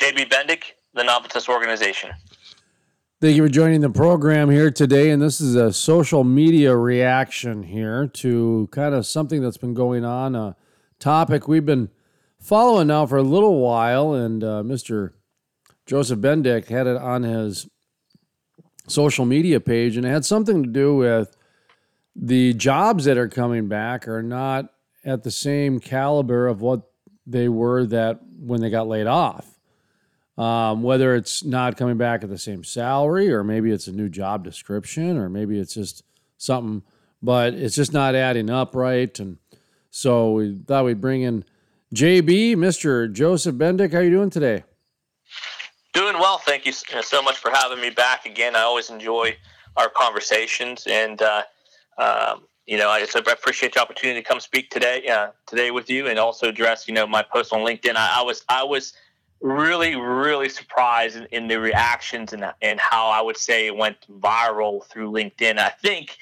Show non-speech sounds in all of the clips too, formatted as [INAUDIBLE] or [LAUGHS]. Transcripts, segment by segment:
JB Bendik, the Navitas Organization. Thank you for joining the program here today. And this is a social media reaction here to kind of something that's been going on, a topic we've been following now for a little while. And uh, Mr. Joseph Bendik had it on his social media page, and it had something to do with the jobs that are coming back are not at the same caliber of what they were that when they got laid off. Um, whether it's not coming back at the same salary, or maybe it's a new job description, or maybe it's just something, but it's just not adding up right. And so we thought we'd bring in JB, Mr. Joseph Bendik. How are you doing today? Doing well. Thank you so much for having me back again. I always enjoy our conversations, and uh, um, you know, I, I appreciate the opportunity to come speak today, uh, today with you, and also address, you know, my post on LinkedIn. I, I was, I was really, really surprised in, in, the reactions and, and how I would say it went viral through LinkedIn. I think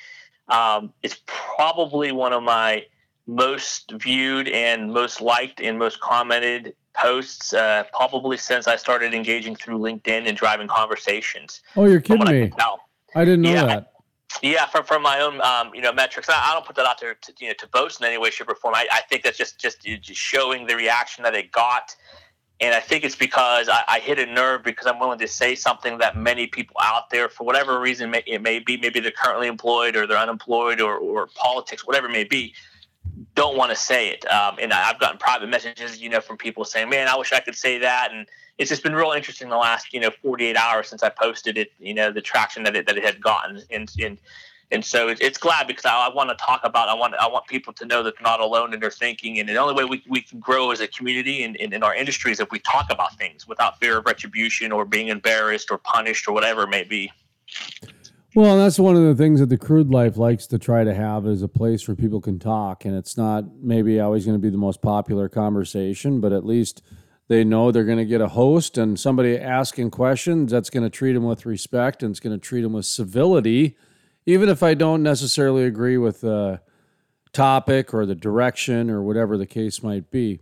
um, it's probably one of my most viewed and most liked and most commented posts uh, probably since I started engaging through LinkedIn and driving conversations. Oh, you're kidding me! I, I, didn't know yeah, that. Yeah, from, from my own um, you know metrics, I, I, don't put that out there to, you know to boast in any way, shape, or form. I, I think that's just just just showing the reaction that it got and I think it's because I, I, hit a nerve because I'm willing to say something that many people out there, for whatever reason may, it may be, maybe they're currently employed or they're unemployed or, or politics, whatever it may be, don't want to say it. Um, and I've gotten private messages, you know, from people saying, "Man, I wish I could say that." And it's just been real interesting the last, you know, 48 hours since I posted it. You know, the traction that it that it had gotten, and and and so it, it's glad because I, I, want to talk about I want I want people to know that they're not alone in their thinking. And the only way we, we can grow as a community and in, our industry is if we talk about things without fear of retribution or being embarrassed or punished or whatever it may be. Well, that's one of the things that the crude life likes to try to have is a place where people can talk. And it's not maybe always going to be the most popular conversation, but at least they know they're going to get a host and somebody asking questions that's going to treat them with respect and it's going to treat them with civility even if I don't necessarily agree with the topic or the direction or whatever the case might be.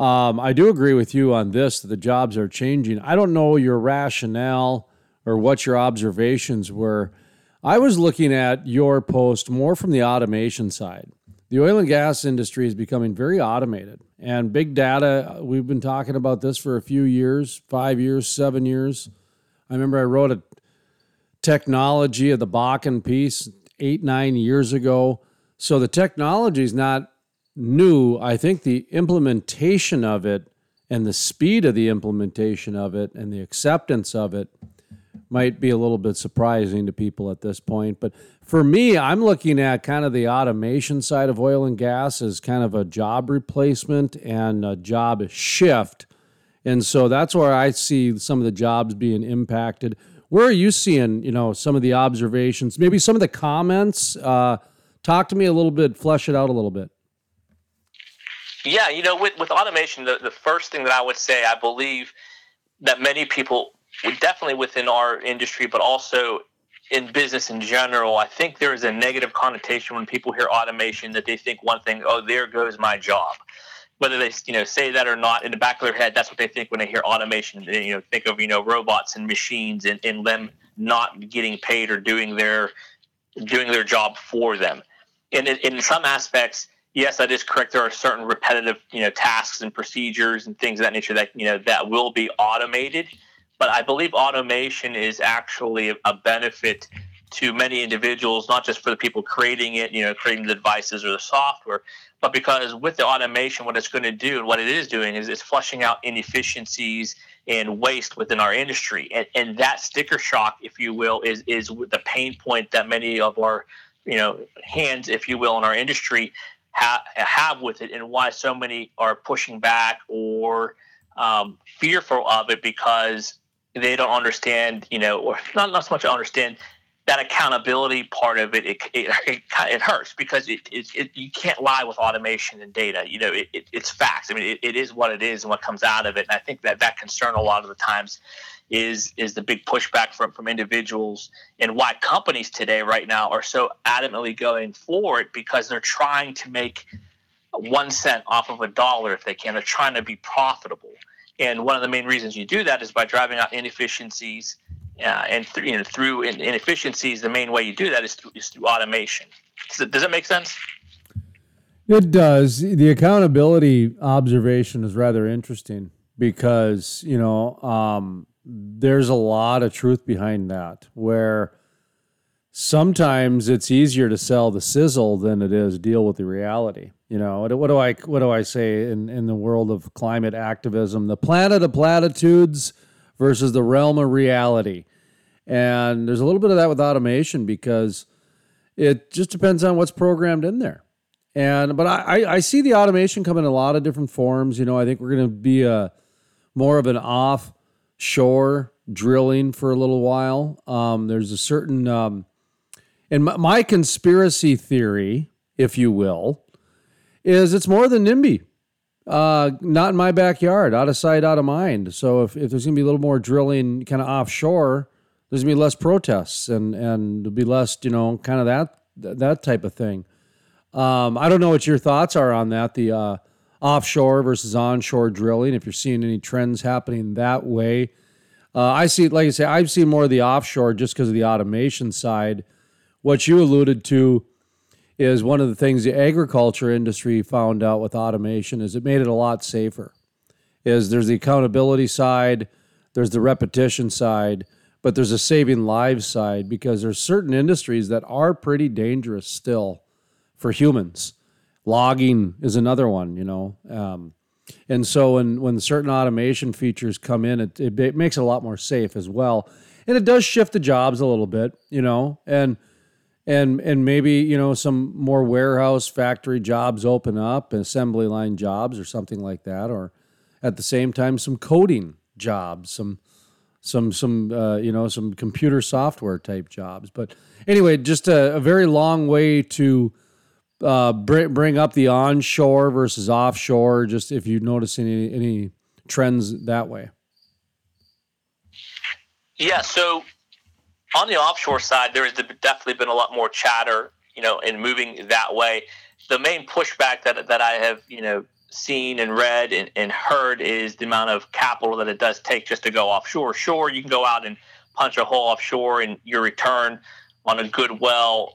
Um, I do agree with you on this that the jobs are changing. I don't know your rationale or what your observations were. I was looking at your post more from the automation side. The oil and gas industry is becoming very automated, and big data. We've been talking about this for a few years five years, seven years. I remember I wrote a technology of the Bakken piece eight, nine years ago. So the technology is not new. I think the implementation of it and the speed of the implementation of it and the acceptance of it might be a little bit surprising to people at this point. But for me, I'm looking at kind of the automation side of oil and gas as kind of a job replacement and a job shift. And so that's where I see some of the jobs being impacted. Where are you seeing, you know, some of the observations, maybe some of the comments? Uh, talk to me a little bit, flesh it out a little bit. Yeah, you know, with, with automation, the, the first thing that I would say, I believe that many people, definitely within our industry, but also in business in general, I think there is a negative connotation when people hear automation that they think one thing, oh, there goes my job whether they you know say that or not in the back of their head that's what they think when they hear automation. They, you know think of you know robots and machines and, and them not getting paid or doing their doing their job for them. And in, in some aspects yes that is correct. There are certain repetitive you know tasks and procedures and things of that nature that you know that will be automated. But i believe automation is actually a benefit to many individuals, not just for the people creating it, you know, creating the devices or the software, but because with the automation, what it's going to do and what it is doing is it's flushing out inefficiencies and waste within our industry. And, and that sticker shock, if you will, is is the pain point that many of our, you know, hands, if you will, in our industry ha- have with it, and why so many are pushing back or um, fearful of it because they don't understand, you know, or not not so much understand that accountability part of it, it, it, [LAUGHS] it, it hurts because it, it, you can't lie with automation and data. You know, it, it's facts. I mean, it, is what it is and what comes out of it. And I think that that concern a lot of the times is is the big pushback from from individuals and why companies today right now are so adamantly going for it because they're trying to make one cent off of a dollar if they can. They're trying to be profitable And one of the main reasons you do that is by driving out inefficiencies. Uh, and th- you know, through inefficiencies, the main way you do that is through, is through automation. Does, it, does that make sense? It does. The accountability observation is rather interesting because, you know, um, there's a lot of truth behind that where sometimes it's easier to sell the sizzle than it is deal with the reality. You know, what, what do I what do I say in, in the world of climate activism? The planet of platitudes versus the realm of reality. And there's a little bit of that with automation because it just depends on what's programmed in there. And but I, I see the automation come in a lot of different forms. You know, I think we're going to be a more of an offshore drilling for a little while. Um, there's a certain um, and my, my, conspiracy theory, if you will, is it's more than NIMBY. Uh, not in my backyard, out of sight, out of mind. So if, if there's going to be a little more drilling kind of offshore, there's going to be less protests and and there'll be less, you know, kind of that that type of thing. Um, I don't know what your thoughts are on that, the uh, offshore versus onshore drilling. If you're seeing any trends happening that way, uh, I see, like I say, I've seen more of the offshore just because of the automation side. What you alluded to is one of the things the agriculture industry found out with automation is it made it a lot safer. Is there's the accountability side, there's the repetition side, but there's a saving lives side because there's certain industries that are pretty dangerous still for humans. Logging is another one, you know. Um, and so when, when certain automation features come in, it, it, it makes it a lot more safe as well. And it does shift the jobs a little bit, you know, and and and maybe you know some more warehouse factory jobs open up assembly line jobs or something like that or at the same time some coding jobs some some some uh, you know some computer software type jobs. But anyway just a, a very long way to uh, bring, bring up the onshore versus offshore just if you notice any any trends that way. Yeah so on the offshore side there has definitely been a lot more chatter you know in moving that way the main pushback that, that i have you know seen and read and, and heard is the amount of capital that it does take just to go offshore sure you can go out and punch a hole offshore and your return on a good well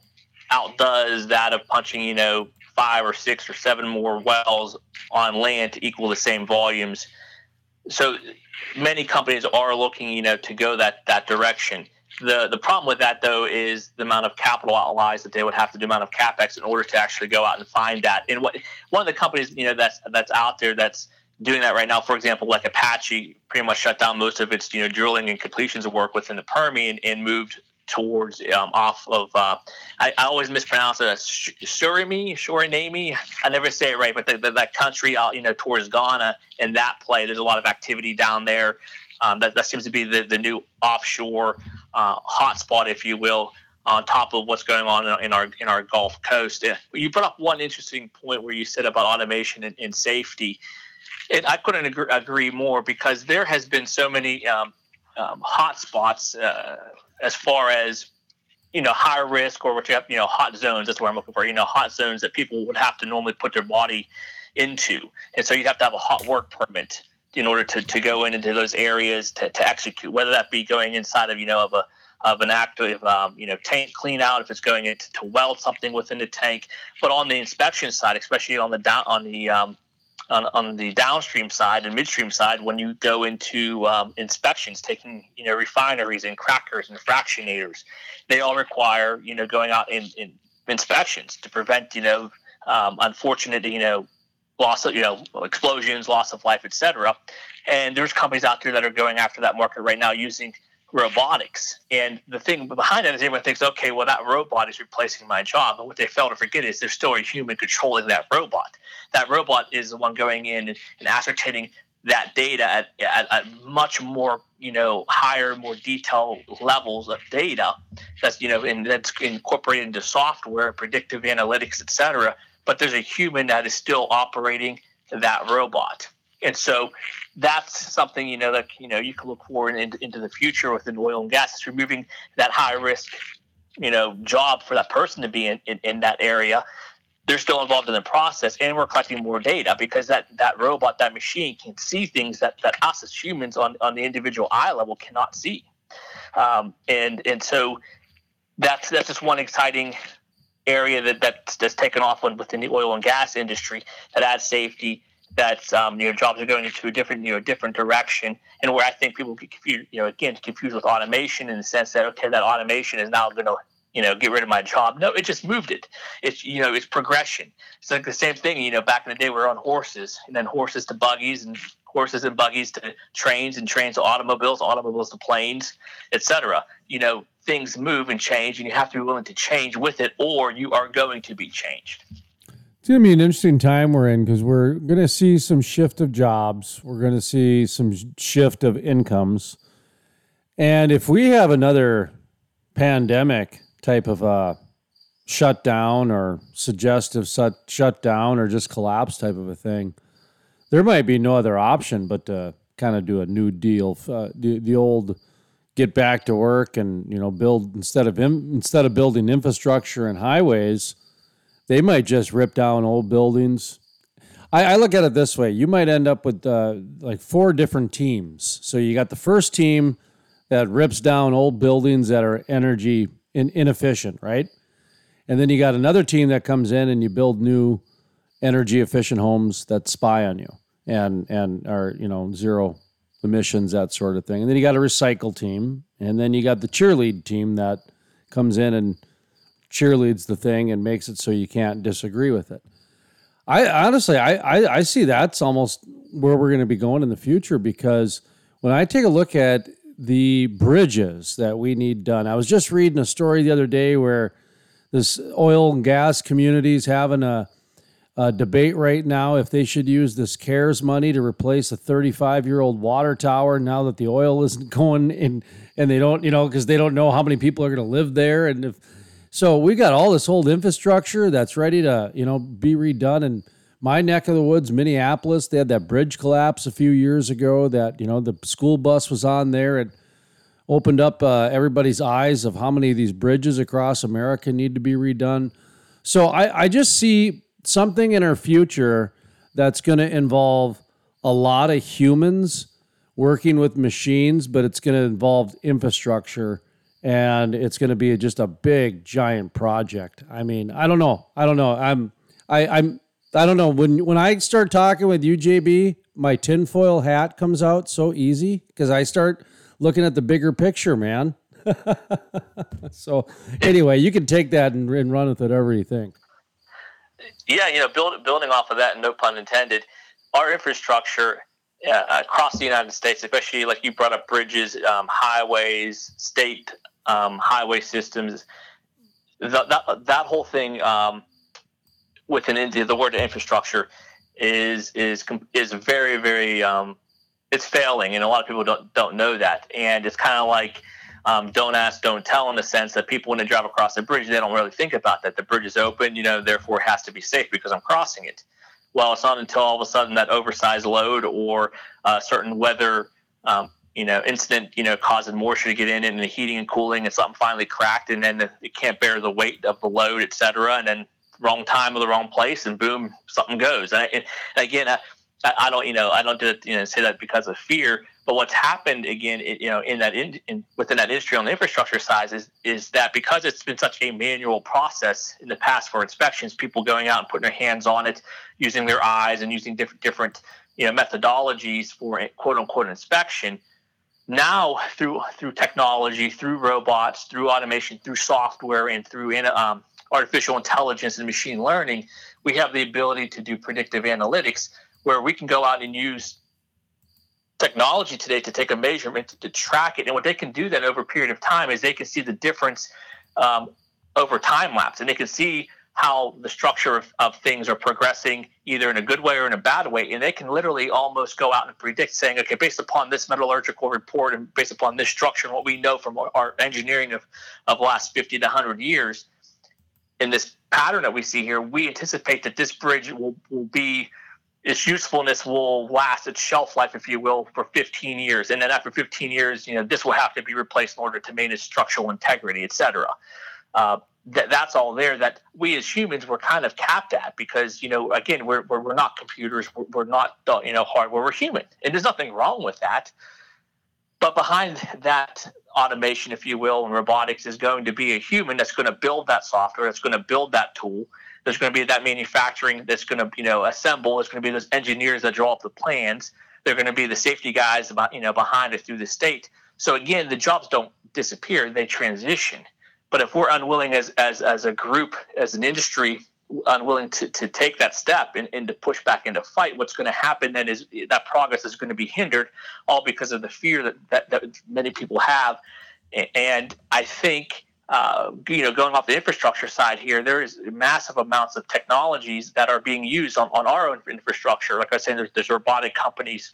outdoes that of punching, you know, five or six or seven more wells on land to equal the same volumes. So many companies are looking, you know, to go that that direction. The the problem with that though is the amount of capital outlays that they would have to do, amount of capex in order to actually go out and find that. And what one of the companies, you know, that's that's out there that's doing that right now, for example, like Apache, pretty much shut down most of its you know drilling and completions of work within the Permian and moved towards um, off of uh, I, I, always mispronounce it Suriname Suriname [LAUGHS] I never say it right but the, the, that country out you know towards Ghana and that play there's a lot of activity down there. Um, that, that seems to be the, the new offshore uh, hotspot if you will on top of what's going on in our in our Gulf Coast. You brought up one interesting point where you said about automation and, and safety. And I couldn't agree, agree, more because there has been so many um, um, hotspots uh, as far as you know high risk or what you have you know hot zones that's what i'm looking for you know hot zones that people would have to normally put their body into. And so you'd have to have a hot work permit in order to, to go in into those areas to, to execute whether that be going inside of you know of a of an active um, you know tank clean out if it's going into to weld something within the tank. But on the inspection side especially on the down on the um, on, on the downstream side and midstream side when you go into um, inspections, taking you know refineries and crackers and fractionators, they all require you know going out in, in inspections to prevent you know um, unfortunate you know loss of you know explosions, loss of life, etc. And there's companies out there that are going after that market right now using robotics. And the thing behind that is everyone thinks, okay, well, that robot is replacing my job. But what they fail to forget is there's still a human controlling that robot. That robot is the one going in and, and ascertaining that data at, at, at, much more, you know, higher, more detailed levels of data. That's you know, and that's incorporated into software, predictive analytics, et cetera. But there's a human that is still operating that robot. And so that's something you know that you know you can look forward into, into the future within oil and gas. It's removing that high risk, you know, job for that person to be in, in, in that area. they're still involved in the process and we're collecting more data because that, that robot, that machine can see things that, that us as humans on, on the individual eye level cannot see. Um, and and so that's that's just one exciting area that that's, that's taken off within the oil and gas industry that adds safety that um, you know jobs are going into a different you know different direction and where I think people get confused you know again confused with automation in the sense that okay that automation is now going to you know get rid of my job. No it just moved it. It's you know it's progression. It's like the same thing you know back in the day we are on horses and then horses to buggies and horses and buggies to trains and trains to automobiles automobiles to planes etc you know things move and change and you have to be willing to change with it or you are going to be changed it's going to be an interesting time we're in because we're going to see some shift of jobs. We're going to see some shift of incomes. And if we have another pandemic type of uh, shutdown or suggestive shut, shutdown or just collapse type of a thing, there might be no other option but to kind of do a new deal. Uh, the, the old get back to work and you know build instead of instead of building infrastructure and highways – they might just rip down old buildings. I, I look at it this way: you might end up with uh, like four different teams. So you got the first team that rips down old buildings that are energy in, inefficient, right? And then you got another team that comes in and you build new energy efficient homes that spy on you and and are you know zero emissions that sort of thing. And then you got a recycle team, and then you got the cheerlead team that comes in and cheerleads the thing and makes it so you can't disagree with it. I honestly, I, I, I see that's almost where we're going to be going in the future because when I take a look at the bridges that we need done, I was just reading a story the other day where this oil and gas community is having a, a debate right now if they should use this CARES money to replace a 35 year old water tower now that the oil isn't [LAUGHS] going in and they don't, you know, because they don't know how many people are going to live there and if so we got all this old infrastructure that's ready to, you know, be redone. And my neck of the woods, Minneapolis, they had that bridge collapse a few years ago. That you know the school bus was on there. It opened up uh, everybody's eyes of how many of these bridges across America need to be redone. So I, I just see something in our future that's going to involve a lot of humans working with machines, but it's going to involve infrastructure and it's going to be just a big giant project. I mean, I don't know. I don't know. I'm I I'm I don't know when when I start talking with you JB, my tinfoil hat comes out so easy because I start looking at the bigger picture, man. [LAUGHS] so anyway, you can take that and, and run with it you think. Yeah, you know, build, building off of that, no pun intended, our infrastructure uh, across the United States, especially like you brought up bridges, um, highways, state um, highway systems, that, that, that whole thing um, within India, the word infrastructure is is is very very um, it's failing, and a lot of people don't don't know that. And it's kind of like um, don't ask, don't tell, in the sense that people when they drive across a bridge, they don't really think about that. The bridge is open, you know, therefore it has to be safe because I'm crossing it. Well, it's not until all of a sudden that oversized load or uh, certain weather um, you know, incident, you know, causing moisture to get in and the heating and cooling and something finally cracked and then it can't bear the weight of the load, et cetera. And then wrong time or the wrong place and boom, something goes. And, I, and again, I, I don't, you know, I don't, do, you know, say that because of fear, but what's happened again, it, you know, in that in, in, within that industry on the infrastructure side is is that because it's been such a manual process in the past for inspections, people going out and putting their hands on it, using their eyes and using different different you know methodologies for quote unquote inspection now through through technology, through robots, through automation, through software, and through in, um, artificial intelligence and machine learning, we have the ability to do predictive analytics, where we can go out and use technology today to take a measurement to, to track it. And what they can do then over a period of time is they can see the difference um, over time lapse, and they can see how the structure of, of things are progressing either in a good way or in a bad way and they can literally almost go out and predict saying okay based upon this metallurgical report and based upon this structure and what we know from our, engineering of, of last 50 to 100 years in this pattern that we see here we anticipate that this bridge will, will be its usefulness will last its shelf life if you will for 15 years and then after 15 years you know this will have to be replaced in order to maintain its structural integrity et cetera. Uh, that that's all there that we as humans were kind of capped at because you know again we're we're, we're not computers we're, we're not you know hardware we're human and there's nothing wrong with that. But behind that automation if you will and robotics is going to be a human that's going to build that software that's going to build that tool there's going to be that manufacturing that's going to you know assemble there's going to be those engineers that draw up the plans. They're going to be the safety guys about you know behind it through the state. So again the jobs don't disappear they transition. But if we're unwilling as as as a group, as an industry, unwilling to, to take that step and, and to push back into fight, what's going to happen then is that progress is going to be hindered, all because of the fear that, that, that many people have. And I think, uh, you know, going off the infrastructure side here, there is massive amounts of technologies that are being used on, on our own infrastructure. Like I said, there's, there's robotic companies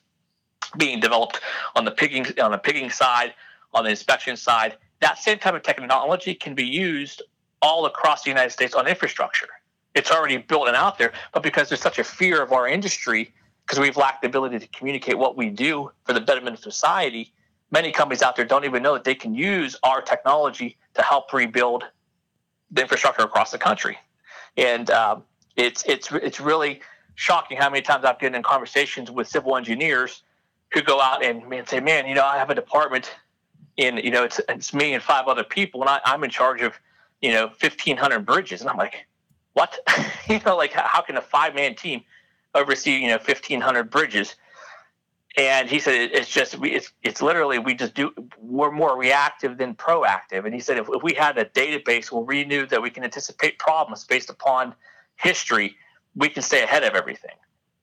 being developed on the pigging on the pigging side, on the inspection side, that same type of technology can be used all across the United States on infrastructure. It's already built and out there, but because there's such a fear of our industry, because we've lacked the ability to communicate what we do for the betterment of society, many companies out there don't even know that they can use our technology to help rebuild the infrastructure across the country. And um, it's it's it's really shocking how many times I've been in conversations with civil engineers who go out and, and say, "Man, you know, I have a department and you know it's it's me and five other people, and I, I'm in charge of you know 1,500 bridges, and I'm like, what? [LAUGHS] you know, like how can a five man team oversee you know 1,500 bridges? And he said it's just we it's it's literally we just do we're more reactive than proactive. And he said if, if we had a database where we knew that we can anticipate problems based upon history, we can stay ahead of everything.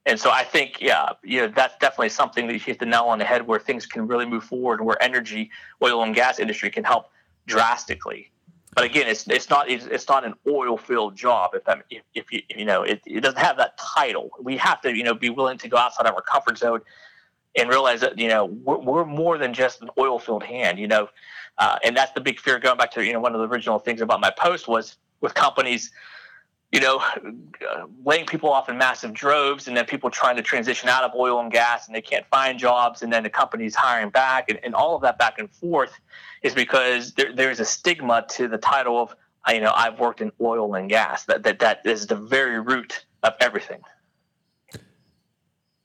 And so I think, yeah, you know, that's definitely something that you hit the nail on the head where things can really move forward and where energy, oil and gas industry can help drastically. But again, it's it's not it's not an oil field job. If that if, if you you know it, it doesn't have that title. We have to you know be willing to go outside of our comfort zone and realize that you know we're, we're more than just an oil field hand. You know, uh, and that's the big fear. Going back to you know one of the original things about my post was with companies you know, [LAUGHS] laying people off in massive droves, and then people trying to transition out of oil and gas, and they can't find jobs, and then the company's hiring back, and, and all of that back and forth is because there, there's a stigma to the title of, you know, I've worked in oil and gas. That that that is the very root of everything.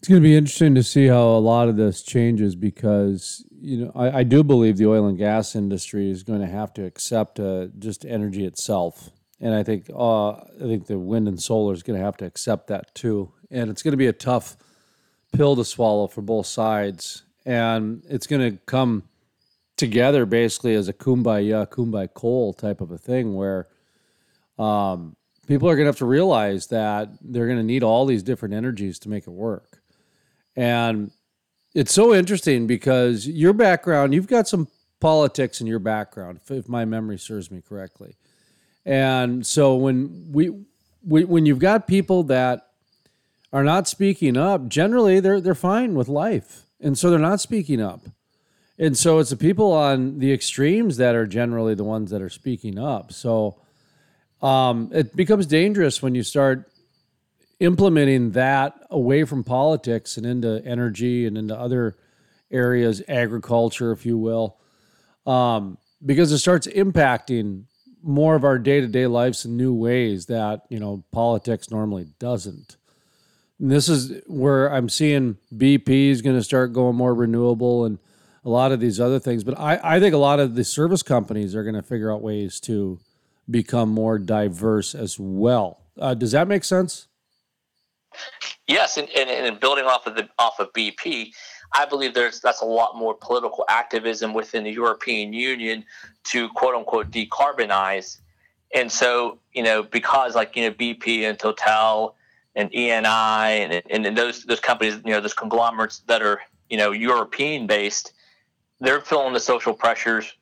It's going to be interesting to see how a lot of this changes because you know I, I do believe the oil and gas industry is going to have to accept uh, just energy itself. And I think uh, I think the wind and solar is going to have to accept that too, and it's going to be a tough pill to swallow for both sides, and it's going to come together basically as a kumbaya, kumbaya coal type of a thing where um, people are going to have to realize that they're going to need all these different energies to make it work, and it's so interesting because your background, you've got some politics in your background, if my memory serves me correctly. And so when we, we when you've got people that are not speaking up, generally they're they're fine with life, and so they're not speaking up. And so it's the people on the extremes that are generally the ones that are speaking up. So um, it becomes dangerous when you start implementing that away from politics and into energy and into other areas, agriculture, if you will, um, because it starts impacting more of our day-to-day lives in new ways that you know politics normally doesn't. And this is where i'm seeing bp is going to start going more renewable and a lot of these other things but i, I think a lot of the service companies are going to figure out ways to become more diverse as well. Uh, does that make sense yes and, and, and building off of the off of bp I believe there's that's a lot more political activism within the European Union to quote unquote decarbonize. And so, you know, because like, you know, BP and Total and ENI and, and, those those companies, you know, those conglomerates that are, you know, European based, they're feeling the social pressures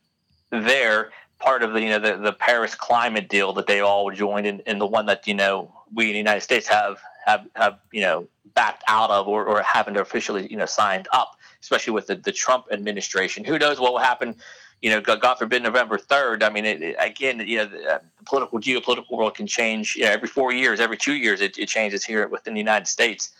there. Part of the, you know, the, the Paris climate deal that they all joined in, and the one that, you know, we in the United States have have have you know backed out of or, or haven't officially you know signed up, especially with the, the Trump administration. Who knows what will happen? You know, God forbid, November third. I mean, it, it, again, you know, the, uh, the, political geopolitical world can change you know, every four years, every two years. It, it changes here within the United States.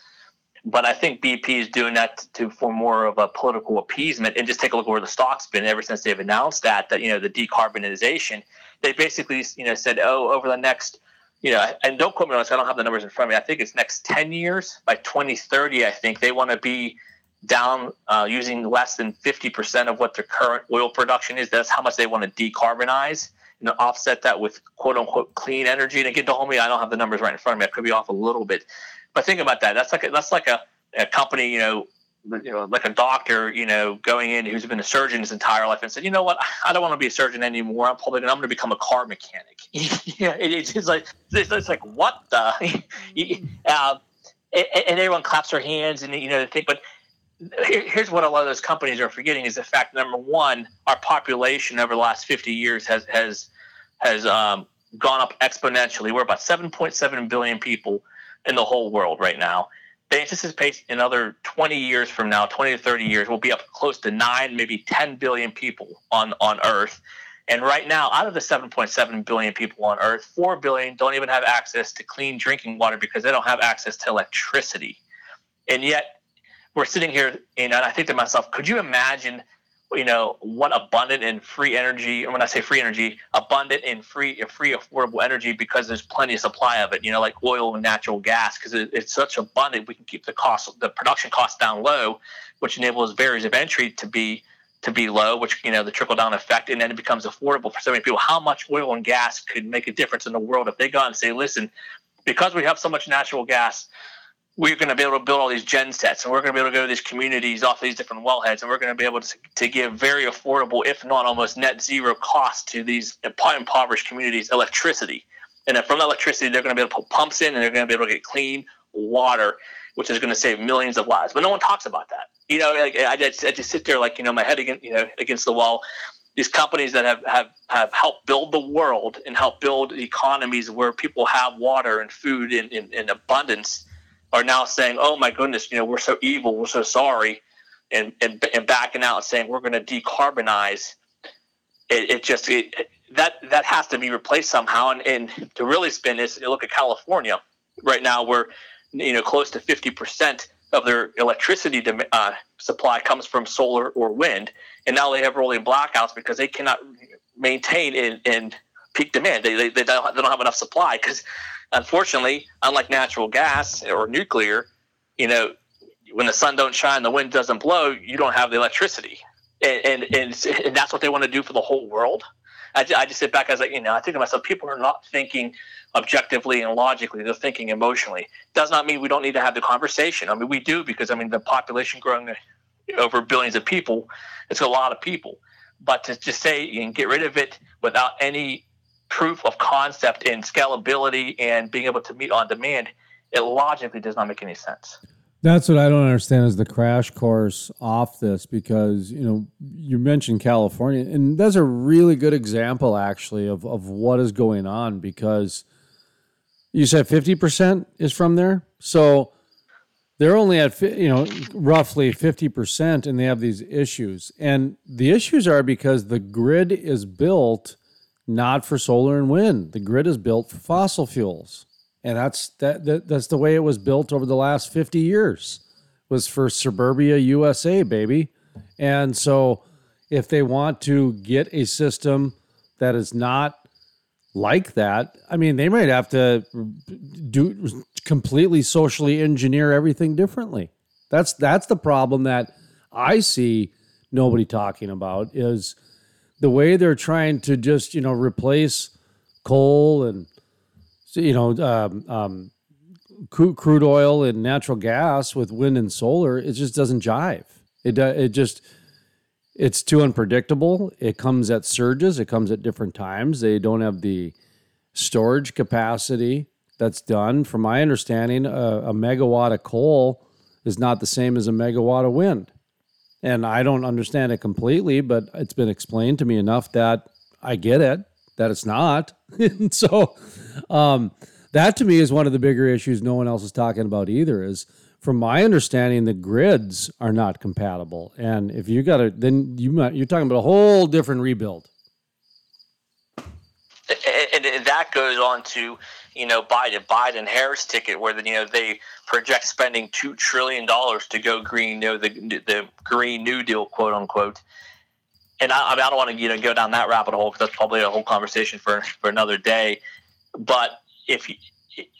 But I think BP is doing that to for more of a political appeasement. And just take a look where the stock's been ever since they've announced that that you know the decarbonization. They basically you know said, oh, over the next you know, and don't quote me on this. I don't have the numbers in front of me. I think it's next ten years by 2030. I think they want to be down uh, using less than 50% of what their current oil production is. That's how much they want to decarbonize and offset that with quote unquote clean energy. And again, don't hold me, I don't have the numbers right in front of me. I could be off a little bit, but think about that. That's like a, that's like a, a company, you know, you know, like a doctor, you know, going in who's been a surgeon his entire life and said, you know what, I don't want to be a surgeon anymore. I'm probably I'm going to become a car mechanic. [LAUGHS] yeah, it, it's just like it's, it's, like what the, [LAUGHS] uh, and, and, everyone claps their hands and you know they think, but here's what a lot of those companies are forgetting is the fact number one, our population over the last 50 years has has has um, gone up exponentially. We're about 7.7 billion people in the whole world right now. They anticipate another 20 years from now, 20 to 30 years, we'll be up close to nine, maybe 10 billion people on on Earth. And right now, out of the 7.7 billion people on Earth, 4 billion don't even have access to clean drinking water because they don't have access to electricity. And yet, we're sitting here, and I think to myself, could you imagine, you know, what abundant and free energy, and when I say free energy, abundant and free, free affordable energy because there's plenty of supply of it, you know, like oil and natural gas, because it, it's such abundant, we can keep the cost, the production costs down low, which enables barriers of entry to be to be low, which you know the trickle down effect, and then it becomes affordable for so many people. How much oil and gas could make a difference in the world if they go out and say, listen, because we have so much natural gas, we're going to be able to build all these gen sets and we're going to be able to go to these communities off these different wellheads and we're going to be able to, to give very affordable if not almost net zero cost to these impoverished communities electricity. And from electricity they're going to be able to put pumps in and they're going to be able to get clean water which is going to save millions of lives. But no one talks about that. You know like, I, just, I just sit there like you know my head against you know against the wall. These companies that have, have, have helped build the world and help build economies where people have water and food in, in, in abundance are now saying, "Oh my goodness, you know, we're so evil, we're so sorry," and and, and backing out and saying we're going to decarbonize. It, it just it, that that has to be replaced somehow. And, and to really spin this, look at California right now, where you know close to fifty percent of their electricity uh, supply comes from solar or wind, and now they have rolling blackouts because they cannot maintain in, in peak demand. They, they, they, don't, they don't have enough supply because unfortunately, unlike natural gas or nuclear, you know, when the sun don't shine, the wind doesn't blow, you don't have the electricity, and and, and, and that's what they want to do for the whole world. I, I just sit back as like you know, I think to myself, people are not thinking objectively and logically; they're thinking emotionally. Does not mean we don't need to have the conversation. I mean, we do because I mean the population growing over billions of people, it's a lot of people. But to just say and get rid of it without any proof of concept and scalability and being able to meet on demand, it logically does not make any sense. That's what I don't understand is the crash course off this because you know you mentioned California and that's a really good example actually of of what is going on because you said 50% is from there. So they're only at you know roughly 50% and they have these issues. And the issues are because the grid is built not for solar and wind. The grid is built for fossil fuels. And that's that, that that's the way it was built over the last 50 years. Was for suburbia USA, baby. And so if they want to get a system that is not like that, I mean, they might have to do completely socially engineer everything differently. That's that's the problem that I see nobody talking about is the way they're trying to just you know replace coal and you know um, um, crude oil and natural gas with wind and solar, it just doesn't jive. It it just it's too unpredictable. It comes at surges. It comes at different times. They don't have the storage capacity that's done. From my understanding, a, a megawatt of coal is not the same as a megawatt of wind and I don't understand it completely, but it's been explained to me enough that I get it that it's not. and [LAUGHS] so um, that to me is one of the bigger issues no one else is talking about either is from my understanding the grids are not compatible and if you got to then you might, you're talking about a whole different rebuild and, and that goes on to you know, Biden Biden Harris ticket, where the, you know they project spending two trillion dollars to go green, you know, the the Green New Deal, quote unquote. And I, I, mean, I don't want to you know go down that rabbit hole because that's probably a whole conversation for for another day. But if you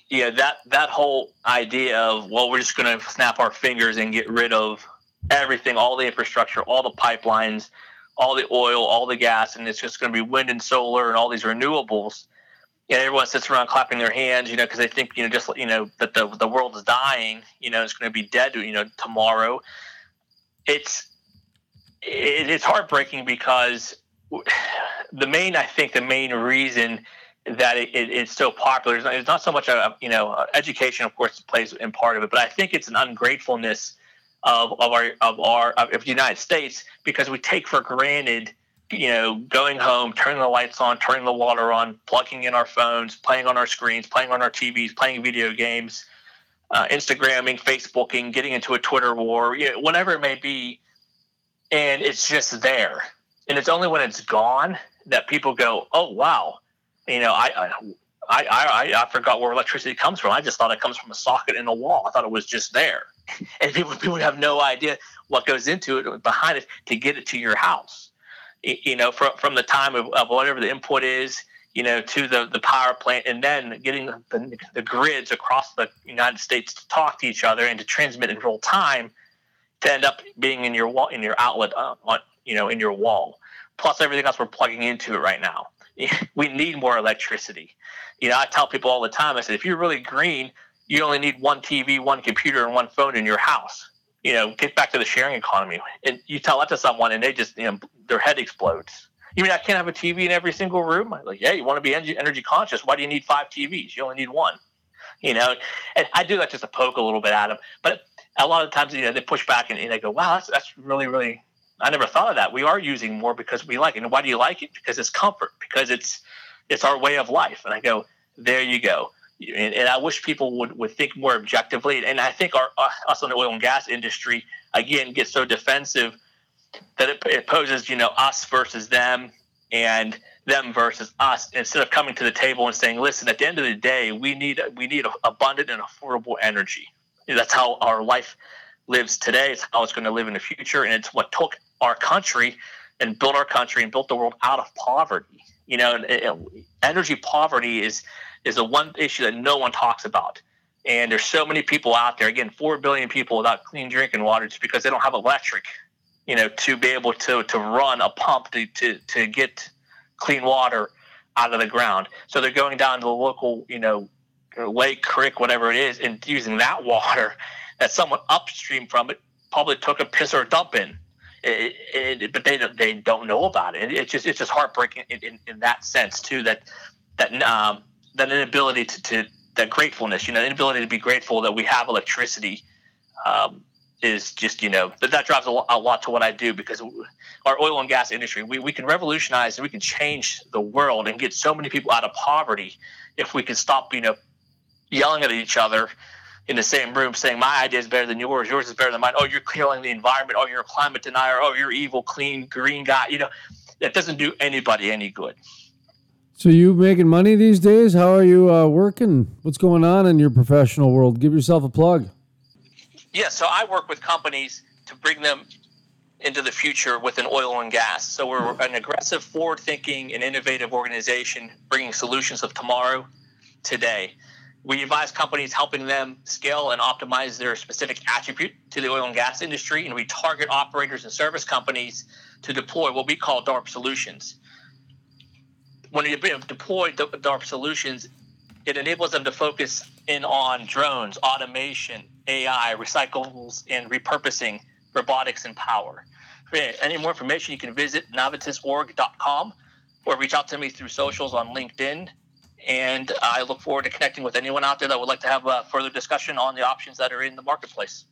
yeah, that that whole idea of well, we're just going to snap our fingers and get rid of everything, all the infrastructure, all the pipelines, all the oil, all the gas, and it's just going to be wind and solar and all these renewables. And everyone sits around clapping their hands, you know, because they think, you know, just you know that the the world is dying, you know, it's going to be dead, you know, tomorrow. It's it, it's heartbreaking because [SIGHS] the main, I think, the main reason that it, it, it's so popular. is not, it's not, so much a you know education, of course, plays in part of it, but I think it's an ungratefulness of, of our of our of the United States because we take for granted you know going home, turning the lights on, turning the water on, plugging in our phones, playing on our screens, playing on our TVs, playing video games, uh, Instagramming, Facebooking, getting into a Twitter war, you know, whatever it may be, and it's just there. And it's only when it's gone that people go, "Oh wow." you know, I, I I, I, I forgot where electricity comes from. I just thought it comes from a socket in the wall. I thought it was just there. [LAUGHS] And people, people have no idea what goes into it behind it to get it to your house. You know, from, from the time of, of whatever the input is, you know, to the, the power plant, and then getting the, the grids across the United States to talk to each other and to transmit in real time to end up being in your wall, in your outlet, uh, on, you know, in your wall. Plus everything else we're plugging into it right now. [LAUGHS] we need more electricity. You know, I tell people all the time, I said, if you're really green, you only need one TV, one computer, and one phone in your house. You know, get back to the sharing economy. And you tell that to someone, and they just, you know, their head explodes. You mean I can't have a TV in every single room? I'm like, yeah, you want to be energy, conscious. Why do you need five TVs? You only need one. You know, and I do that just to poke a little bit at them. But a lot of times, you know, they push back and, and they go, wow, that's, that's really, really I never thought of that. We are using more because we like it. And why do you like it? Because it's comfort. Because it's it's our way of life. And I go, there you go. And, and I wish people would, would think more objectively. And I think our uh, us in the oil and gas industry again get so defensive that it, it poses you know us versus them and them versus us instead of coming to the table and saying, listen, at the end of the day, we need we need abundant and affordable energy. That's how our life lives today. It's how it's going to live in the future, and it's what took our country and built our country and built the world out of poverty. You know, energy poverty is is the one issue that no one talks about. And there's so many people out there. Again, four billion people without clean drinking water just because they don't have electric. You know, to be able to to run a pump to to, to get clean water out of the ground. So they're going down to the local, you know, lake, creek, whatever it is, and using that [LAUGHS] water that someone upstream from it probably took a piss or a dump in. It, it, but they don't, they don't know about it. It's just it's just heartbreaking in, in, in that sense too. That that um, that inability to, to that gratefulness, you know, the inability to be grateful that we have electricity um, is just you know that that drives a lot, a lot, to what I do because our oil and gas industry we, we can revolutionize and we can change the world and get so many people out of poverty if we can stop you know yelling at each other in the same room saying my idea is better than yours, yours is better than mine. Oh, you're killing the environment. Oh, you're a climate denier. Oh, you're evil, clean, green guy. You know, that doesn't do anybody any good. So you making money these days? How are you uh, working? What's going on in your professional world? Give yourself a plug. Yeah, so I work with companies to bring them into the future with an oil and gas. So we're an aggressive, forward-thinking, and innovative organization bringing solutions of tomorrow, today. We advise companies helping them scale and optimize their specific attribute to the oil and gas industry, and we target operators and service companies to deploy what we call DARP solutions. When you deploy DARP solutions, it enables them to focus in on drones, automation, AI, recyclables, and repurposing, robotics, and power. For any more information, you can visit navitasorg.com or reach out to me through socials on LinkedIn and I look forward to connecting with anyone out there that would like to have a further discussion on the options that are in the marketplace.